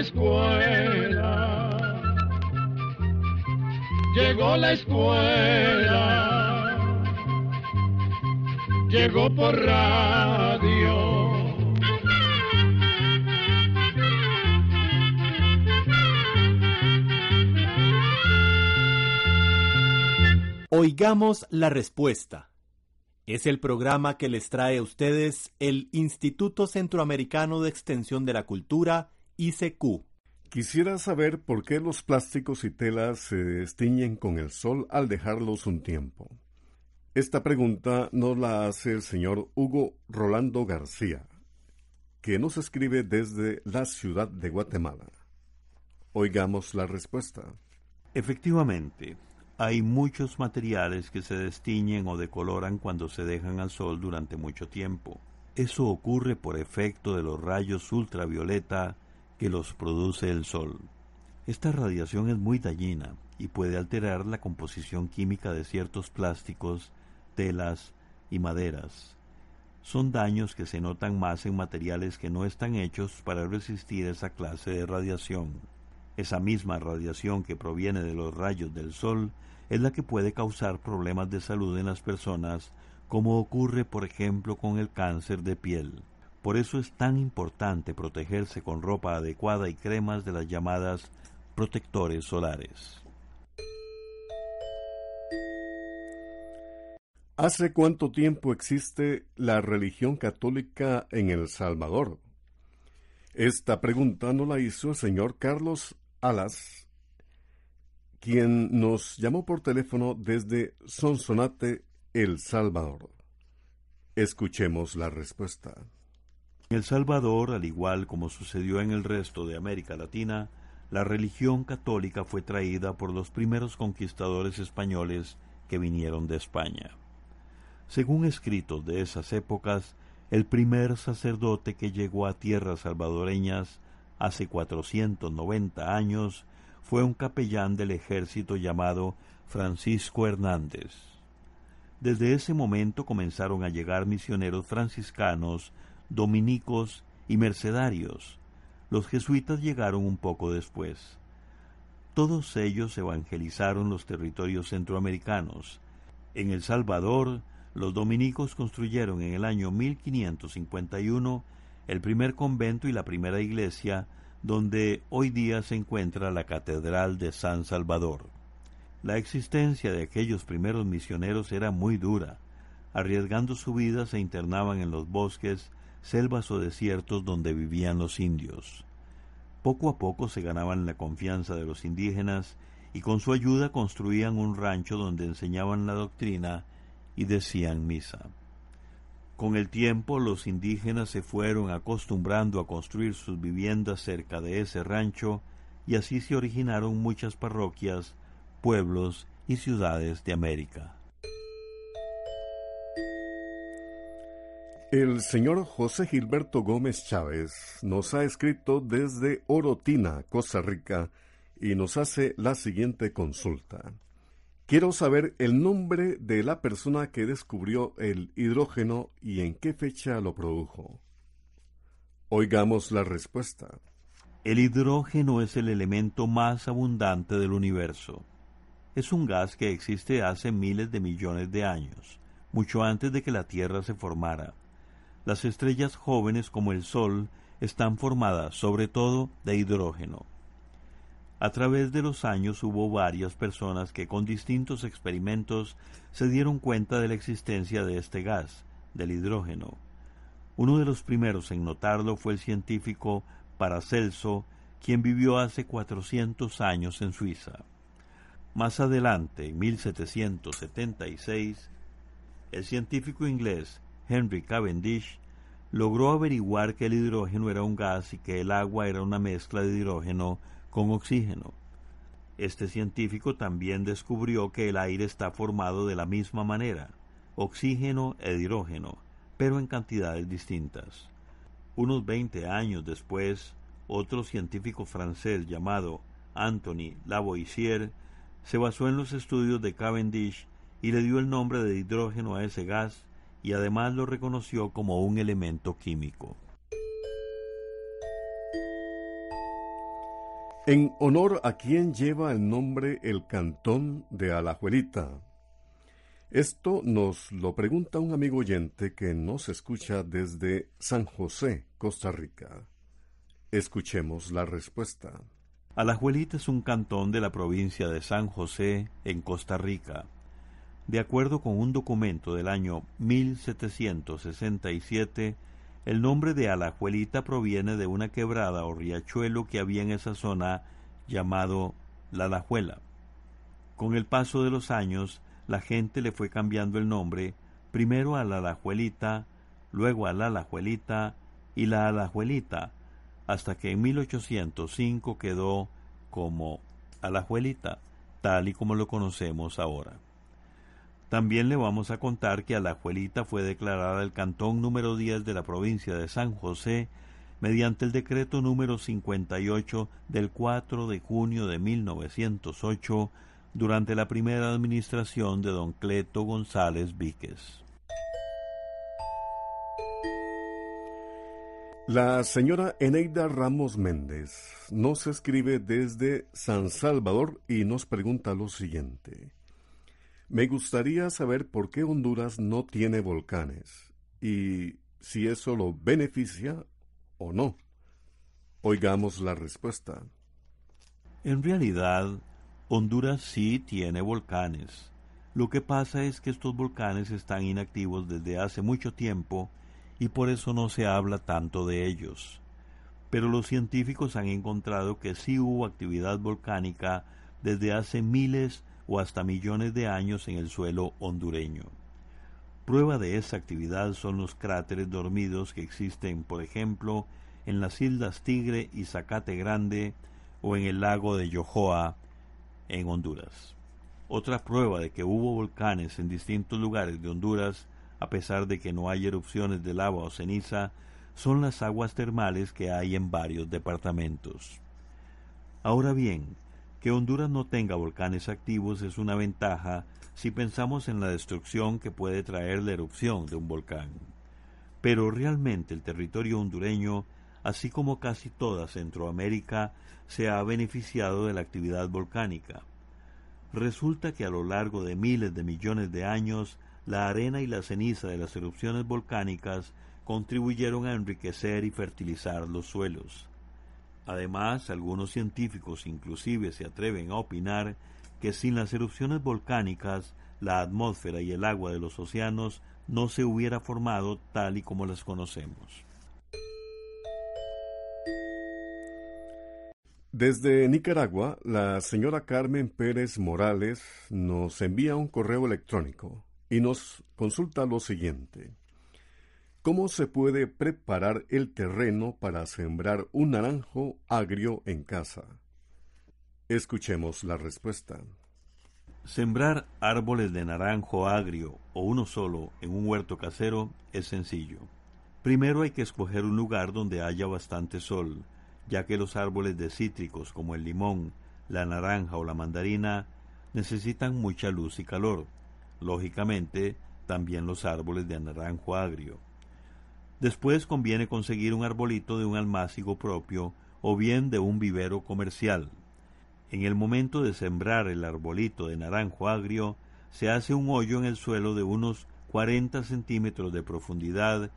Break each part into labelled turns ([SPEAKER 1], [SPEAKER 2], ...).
[SPEAKER 1] escuela, llegó la escuela, llegó por radio.
[SPEAKER 2] Oigamos la respuesta. Es el programa que les trae a ustedes el Instituto Centroamericano de Extensión de la Cultura, ICQ.
[SPEAKER 3] Quisiera saber por qué los plásticos y telas se destiñen con el sol al dejarlos un tiempo. Esta pregunta nos la hace el señor Hugo Rolando García, que nos escribe desde la ciudad de Guatemala. Oigamos la respuesta.
[SPEAKER 4] Efectivamente, hay muchos materiales que se destiñen o decoloran cuando se dejan al sol durante mucho tiempo. Eso ocurre por efecto de los rayos ultravioleta que los produce el sol. Esta radiación es muy dañina y puede alterar la composición química de ciertos plásticos, telas y maderas. Son daños que se notan más en materiales que no están hechos para resistir esa clase de radiación. Esa misma radiación que proviene de los rayos del sol es la que puede causar problemas de salud en las personas, como ocurre por ejemplo con el cáncer de piel. Por eso es tan importante protegerse con ropa adecuada y cremas de las llamadas protectores solares.
[SPEAKER 3] ¿Hace cuánto tiempo existe la religión católica en El Salvador? Esta pregunta no la hizo el señor Carlos Alas, quien nos llamó por teléfono desde Sonsonate, El Salvador. Escuchemos la respuesta.
[SPEAKER 4] En El Salvador, al igual como sucedió en el resto de América Latina, la religión católica fue traída por los primeros conquistadores españoles que vinieron de España. Según escritos de esas épocas, el primer sacerdote que llegó a tierras salvadoreñas hace 490 años fue un capellán del ejército llamado Francisco Hernández. Desde ese momento comenzaron a llegar misioneros franciscanos, dominicos y mercedarios. Los jesuitas llegaron un poco después. Todos ellos evangelizaron los territorios centroamericanos. En El Salvador, los dominicos construyeron en el año 1551 el primer convento y la primera iglesia donde hoy día se encuentra la Catedral de San Salvador. La existencia de aquellos primeros misioneros era muy dura. Arriesgando su vida se internaban en los bosques, selvas o desiertos donde vivían los indios. Poco a poco se ganaban la confianza de los indígenas y con su ayuda construían un rancho donde enseñaban la doctrina y decían misa. Con el tiempo los indígenas se fueron acostumbrando a construir sus viviendas cerca de ese rancho y así se originaron muchas parroquias, pueblos y ciudades de América.
[SPEAKER 3] El señor José Gilberto Gómez Chávez nos ha escrito desde Orotina, Costa Rica, y nos hace la siguiente consulta. Quiero saber el nombre de la persona que descubrió el hidrógeno y en qué fecha lo produjo. Oigamos la respuesta.
[SPEAKER 4] El hidrógeno es el elemento más abundante del universo. Es un gas que existe hace miles de millones de años, mucho antes de que la Tierra se formara. Las estrellas jóvenes como el Sol están formadas sobre todo de hidrógeno. A través de los años hubo varias personas que con distintos experimentos se dieron cuenta de la existencia de este gas, del hidrógeno. Uno de los primeros en notarlo fue el científico Paracelso, quien vivió hace 400 años en Suiza. Más adelante, en 1776, el científico inglés Henry Cavendish logró averiguar que el hidrógeno era un gas y que el agua era una mezcla de hidrógeno con oxígeno. Este científico también descubrió que el aire está formado de la misma manera, oxígeno e hidrógeno, pero en cantidades distintas. Unos veinte años después, otro científico francés llamado Anthony Lavoisier se basó en los estudios de Cavendish y le dio el nombre de hidrógeno a ese gas y además lo reconoció como un elemento químico.
[SPEAKER 3] En honor a quien lleva el nombre el cantón de Alajuelita. Esto nos lo pregunta un amigo oyente que nos escucha desde San José, Costa Rica. Escuchemos la respuesta.
[SPEAKER 4] Alajuelita es un cantón de la provincia de San José, en Costa Rica. De acuerdo con un documento del año 1767, el nombre de Alajuelita proviene de una quebrada o riachuelo que había en esa zona llamado La Alajuela. Con el paso de los años, la gente le fue cambiando el nombre, primero a la Alajuelita, luego a la Alajuelita y la Alajuelita, hasta que en 1805 quedó como Alajuelita, tal y como lo conocemos ahora. También le vamos a contar que Alajuelita fue declarada el cantón número 10 de la provincia de San José mediante el decreto número 58 del 4 de junio de 1908 durante la primera administración de don Cleto González Víquez.
[SPEAKER 3] La señora Eneida Ramos Méndez nos escribe desde San Salvador y nos pregunta lo siguiente. Me gustaría saber por qué Honduras no tiene volcanes y si eso lo beneficia o no. Oigamos la respuesta.
[SPEAKER 4] En realidad, Honduras sí tiene volcanes. Lo que pasa es que estos volcanes están inactivos desde hace mucho tiempo y por eso no se habla tanto de ellos. Pero los científicos han encontrado que sí hubo actividad volcánica desde hace miles o hasta millones de años en el suelo hondureño. Prueba de esa actividad son los cráteres dormidos que existen, por ejemplo, en las islas Tigre y Zacate Grande o en el lago de Yohoa, en Honduras. Otra prueba de que hubo volcanes en distintos lugares de Honduras, a pesar de que no hay erupciones de lava o ceniza, son las aguas termales que hay en varios departamentos. Ahora bien, que Honduras no tenga volcanes activos es una ventaja si pensamos en la destrucción que puede traer la erupción de un volcán. Pero realmente el territorio hondureño, así como casi toda Centroamérica, se ha beneficiado de la actividad volcánica. Resulta que a lo largo de miles de millones de años, la arena y la ceniza de las erupciones volcánicas contribuyeron a enriquecer y fertilizar los suelos. Además, algunos científicos inclusive se atreven a opinar que sin las erupciones volcánicas, la atmósfera y el agua de los océanos no se hubiera formado tal y como las conocemos.
[SPEAKER 3] Desde Nicaragua, la señora Carmen Pérez Morales nos envía un correo electrónico y nos consulta lo siguiente. ¿Cómo se puede preparar el terreno para sembrar un naranjo agrio en casa? Escuchemos la respuesta.
[SPEAKER 4] Sembrar árboles de naranjo agrio o uno solo en un huerto casero es sencillo. Primero hay que escoger un lugar donde haya bastante sol, ya que los árboles de cítricos como el limón, la naranja o la mandarina necesitan mucha luz y calor. Lógicamente, también los árboles de naranjo agrio. Después conviene conseguir un arbolito de un almácigo propio o bien de un vivero comercial. En el momento de sembrar el arbolito de naranjo agrio, se hace un hoyo en el suelo de unos 40 centímetros de profundidad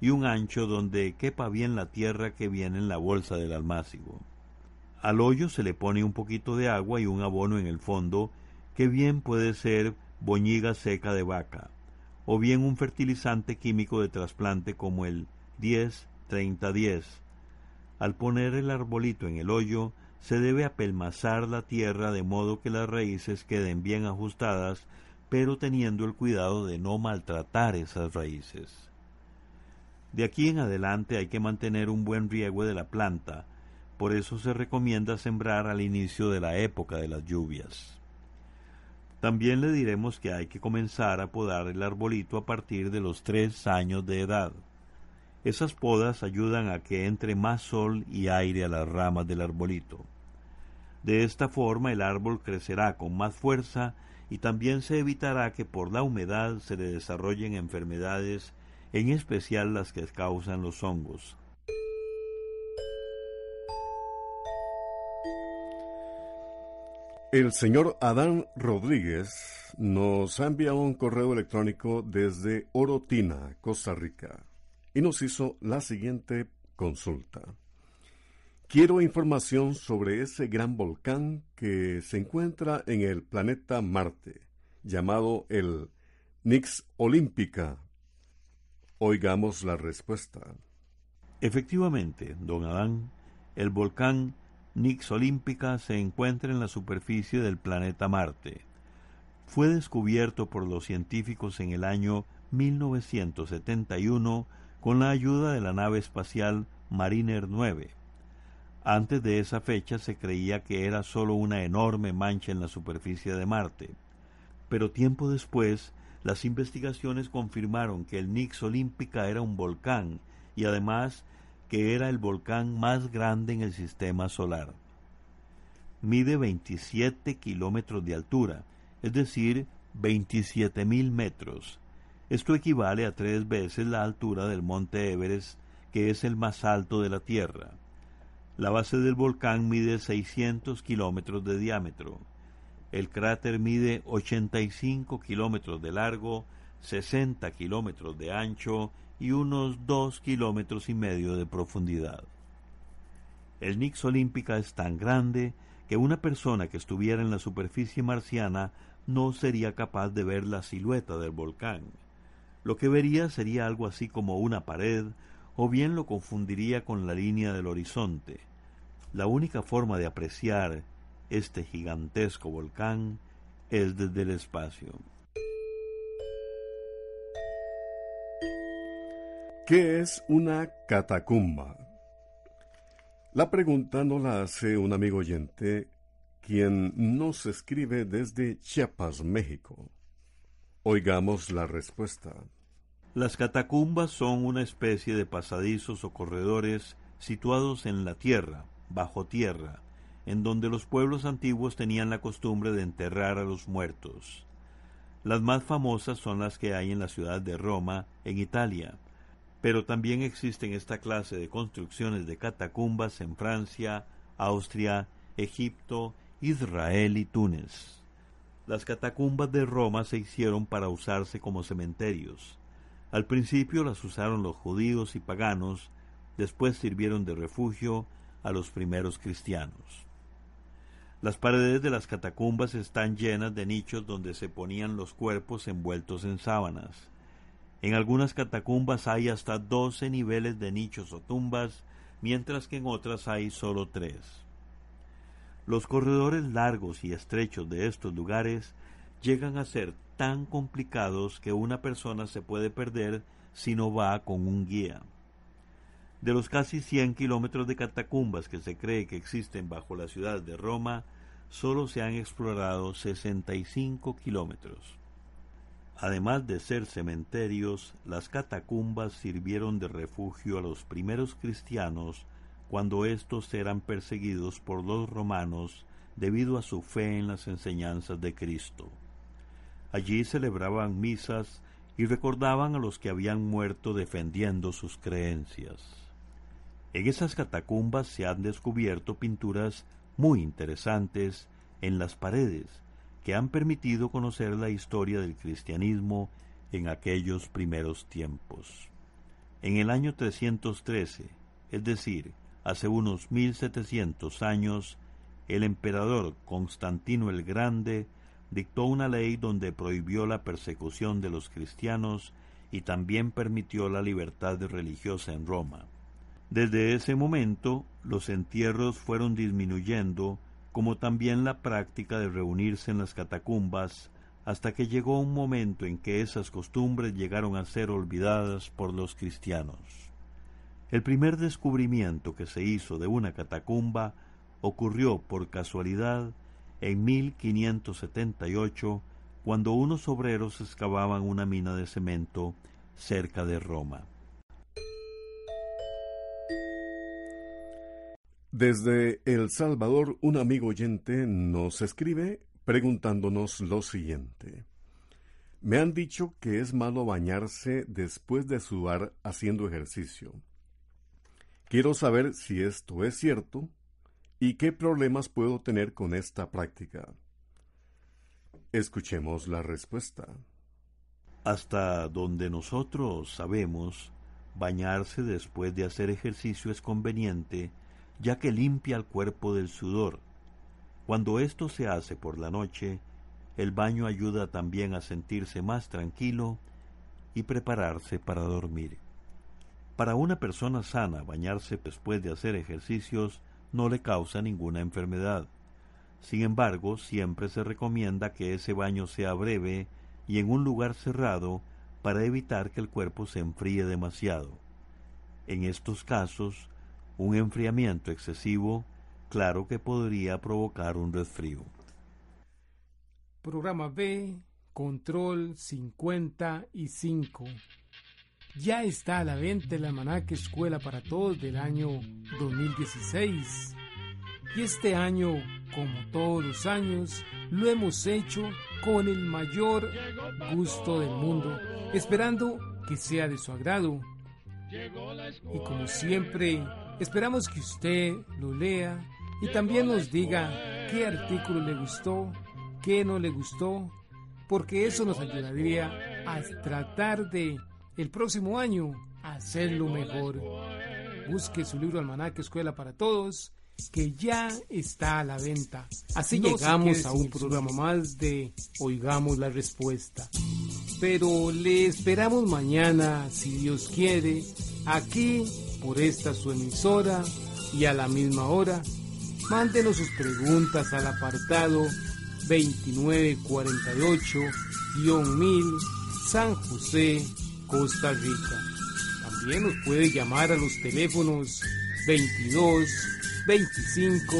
[SPEAKER 4] y un ancho donde quepa bien la tierra que viene en la bolsa del almácigo. Al hoyo se le pone un poquito de agua y un abono en el fondo, que bien puede ser boñiga seca de vaca, o bien un fertilizante químico de trasplante como el 10-30-10. Al poner el arbolito en el hoyo, se debe apelmazar la tierra de modo que las raíces queden bien ajustadas, pero teniendo el cuidado de no maltratar esas raíces. De aquí en adelante hay que mantener un buen riego de la planta, por eso se recomienda sembrar al inicio de la época de las lluvias. También le diremos que hay que comenzar a podar el arbolito a partir de los tres años de edad. Esas podas ayudan a que entre más sol y aire a las ramas del arbolito. De esta forma el árbol crecerá con más fuerza y también se evitará que por la humedad se le desarrollen enfermedades en especial las que causan los hongos.
[SPEAKER 3] El señor Adán Rodríguez nos ha enviado un correo electrónico desde Orotina, Costa Rica, y nos hizo la siguiente consulta. Quiero información sobre ese gran volcán que se encuentra en el planeta Marte, llamado el Nix Olímpica. Oigamos la respuesta.
[SPEAKER 4] Efectivamente, don Adán, el volcán Nix Olímpica se encuentra en la superficie del planeta Marte. Fue descubierto por los científicos en el año 1971 con la ayuda de la nave espacial Mariner 9. Antes de esa fecha se creía que era solo una enorme mancha en la superficie de Marte. Pero tiempo después, las investigaciones confirmaron que el Nix Olímpica era un volcán y además que era el volcán más grande en el sistema solar. Mide 27 kilómetros de altura, es decir, 27 mil metros. Esto equivale a tres veces la altura del monte Everest, que es el más alto de la Tierra. La base del volcán mide 600 kilómetros de diámetro. El cráter mide 85 kilómetros de largo, 60 kilómetros de ancho y unos dos kilómetros y medio de profundidad. El Nix Olímpica es tan grande que una persona que estuviera en la superficie marciana no sería capaz de ver la silueta del volcán. Lo que vería sería algo así como una pared, o bien lo confundiría con la línea del horizonte. La única forma de apreciar este gigantesco volcán es desde el espacio.
[SPEAKER 3] ¿Qué es una catacumba? La pregunta no la hace un amigo oyente quien nos escribe desde Chiapas, México. Oigamos la respuesta.
[SPEAKER 4] Las catacumbas son una especie de pasadizos o corredores situados en la tierra, bajo tierra, en donde los pueblos antiguos tenían la costumbre de enterrar a los muertos. Las más famosas son las que hay en la ciudad de Roma, en Italia, pero también existen esta clase de construcciones de catacumbas en Francia, Austria, Egipto, Israel y Túnez. Las catacumbas de Roma se hicieron para usarse como cementerios. Al principio las usaron los judíos y paganos, después sirvieron de refugio a los primeros cristianos. Las paredes de las catacumbas están llenas de nichos donde se ponían los cuerpos envueltos en sábanas. En algunas catacumbas hay hasta doce niveles de nichos o tumbas, mientras que en otras hay solo tres. Los corredores largos y estrechos de estos lugares llegan a ser tan complicados que una persona se puede perder si no va con un guía. De los casi 100 kilómetros de catacumbas que se cree que existen bajo la ciudad de Roma, solo se han explorado 65 kilómetros. Además de ser cementerios, las catacumbas sirvieron de refugio a los primeros cristianos cuando éstos eran perseguidos por los romanos debido a su fe en las enseñanzas de Cristo. Allí celebraban misas y recordaban a los que habían muerto defendiendo sus creencias. En esas catacumbas se han descubierto pinturas muy interesantes en las paredes, que han permitido conocer la historia del cristianismo en aquellos primeros tiempos. En el año 313, es decir, hace unos 1700 años, el emperador Constantino el Grande dictó una ley donde prohibió la persecución de los cristianos y también permitió la libertad religiosa en Roma. Desde ese momento, los entierros fueron disminuyendo como también la práctica de reunirse en las catacumbas, hasta que llegó un momento en que esas costumbres llegaron a ser olvidadas por los cristianos. El primer descubrimiento que se hizo de una catacumba ocurrió por casualidad en 1578, cuando unos obreros excavaban una mina de cemento cerca de Roma.
[SPEAKER 3] Desde El Salvador, un amigo oyente nos escribe preguntándonos lo siguiente. Me han dicho que es malo bañarse después de sudar haciendo ejercicio. Quiero saber si esto es cierto ¿Y qué problemas puedo tener con esta práctica? Escuchemos la respuesta.
[SPEAKER 4] Hasta donde nosotros sabemos, bañarse después de hacer ejercicio es conveniente, ya que limpia el cuerpo del sudor. Cuando esto se hace por la noche, el baño ayuda también a sentirse más tranquilo y prepararse para dormir. Para una persona sana, bañarse después de hacer ejercicios no le causa ninguna enfermedad. Sin embargo, siempre se recomienda que ese baño sea breve y en un lugar cerrado para evitar que el cuerpo se enfríe demasiado. En estos casos, un enfriamiento excesivo claro que podría provocar un resfrío.
[SPEAKER 5] Programa B, Control 55. Ya está a la venta el almanaque Escuela para Todos del año 2016. Y este año, como todos los años, lo hemos hecho con el mayor gusto del mundo, esperando que sea de su agrado. Y como siempre, esperamos que usted lo lea y también nos diga qué artículo le gustó, qué no le gustó, porque eso nos ayudaría a tratar de el próximo año hacerlo mejor. Busque su libro Almanaque Escuela para Todos, que ya está a la venta. Así llegamos a un programa más de Oigamos la Respuesta. Pero le esperamos mañana, si Dios quiere, aquí por esta su emisora y a la misma hora. Mándenos sus preguntas al apartado 2948-1000 San José, Costa Rica. También nos puede llamar a los teléfonos 22 25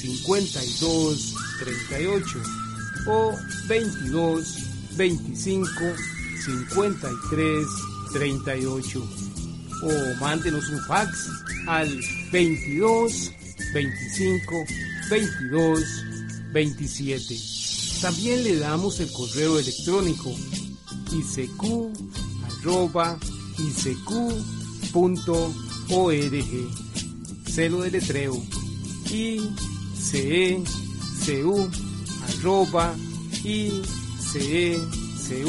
[SPEAKER 5] 52 38 o 22 25 53 38 o mándenos un fax al 22 25 22 27. También le damos el correo electrónico isq.org. Celo de letreo icecu arroba icecu.org.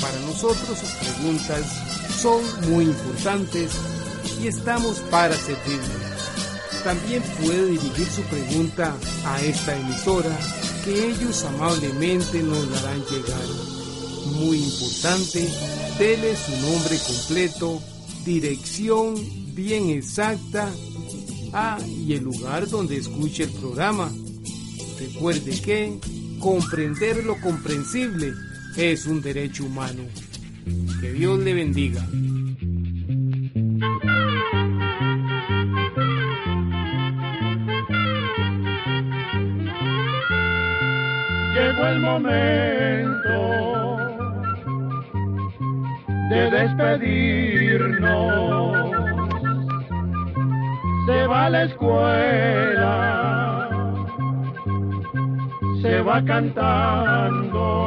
[SPEAKER 5] Para nosotros sus preguntas son muy importantes y estamos para servirle. También puede dirigir su pregunta a esta emisora que ellos amablemente nos darán llegar. Muy importante, dele su nombre completo, dirección bien exacta, ah, y el lugar donde escuche el programa. Recuerde que comprender lo comprensible es un derecho humano. Que Dios le bendiga.
[SPEAKER 1] el momento de despedirnos. Se va a la escuela, se va cantando